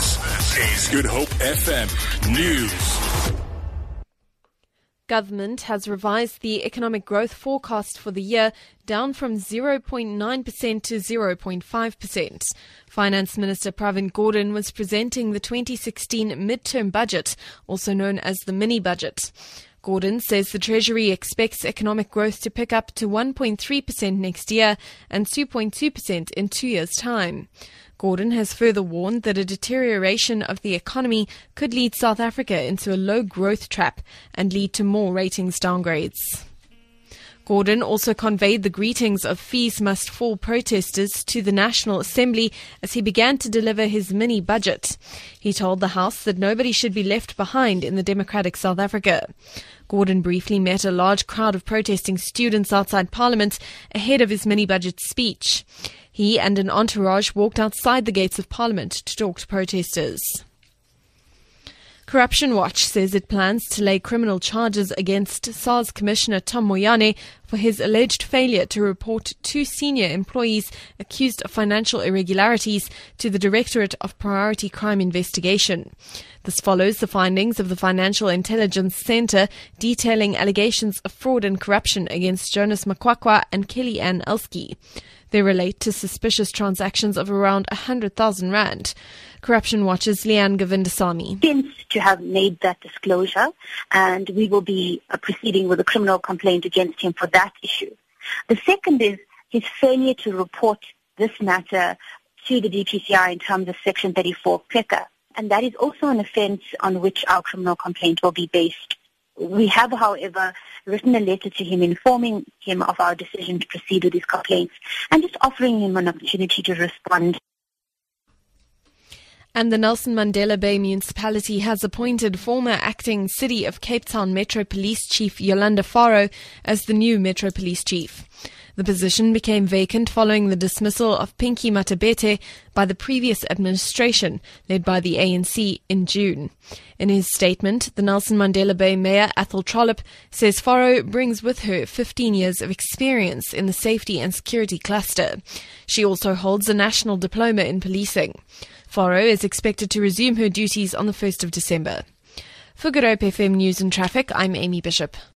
This is Good Hope FM News. Government has revised the economic growth forecast for the year down from 0.9% to 0.5%. Finance Minister Pravin Gordhan was presenting the 2016 midterm budget, also known as the mini budget. Gordhan says the Treasury expects economic growth to pick up to 1.3% next year and 2.2% in two years' time. Gordhan has further warned that a deterioration of the economy could lead South Africa into a low growth trap and lead to more ratings downgrades. Gordhan also conveyed the greetings of fees must fall protesters to the National Assembly as he began to deliver his mini budget. He told the House that nobody should be left behind in the democratic South Africa. Gordhan briefly met a large crowd of protesting students outside Parliament ahead of his mini budget speech. He and an entourage walked outside the gates of Parliament to talk to protesters. Corruption Watch says it plans to lay criminal charges against SARS Commissioner Tom Moyane for his alleged failure to report two senior employees accused of financial irregularities to the Directorate of Priority Crime Investigation. This follows the findings of the Financial Intelligence Center detailing allegations of fraud and corruption against Jonas Makwakwa and Kelly Ann Elskie. They relate to suspicious transactions of around 100,000 Rand. Corruption Watch's Leanne Govindasamy. Since to have made that disclosure, and we will be uh, proceeding with a criminal complaint against him for that issue. The second is his failure to report this matter to the DPCI in terms of Section 34 PRECCA. And that is also an offence on which our criminal complaint will be based. We have, however, written a letter to him informing him of our decision to proceed with his complaints and just offering him an opportunity to respond. And the Nelson Mandela Bay municipality has appointed former acting City of Cape Town Metro Police Chief Yolanda Faro as the new Metro Police Chief. The position became vacant following the dismissal of Pinky Mathabathe by the previous administration, led by the ANC, in June. In his statement, the Nelson Mandela Bay Mayor Athol Trollip says Faro brings with her 15 years of experience in the safety and security cluster. She also holds a national diploma in policing. Faro is expected to resume her duties on the 1st of December. For Good Hope FM News and Traffic, I'm Amy Bishop.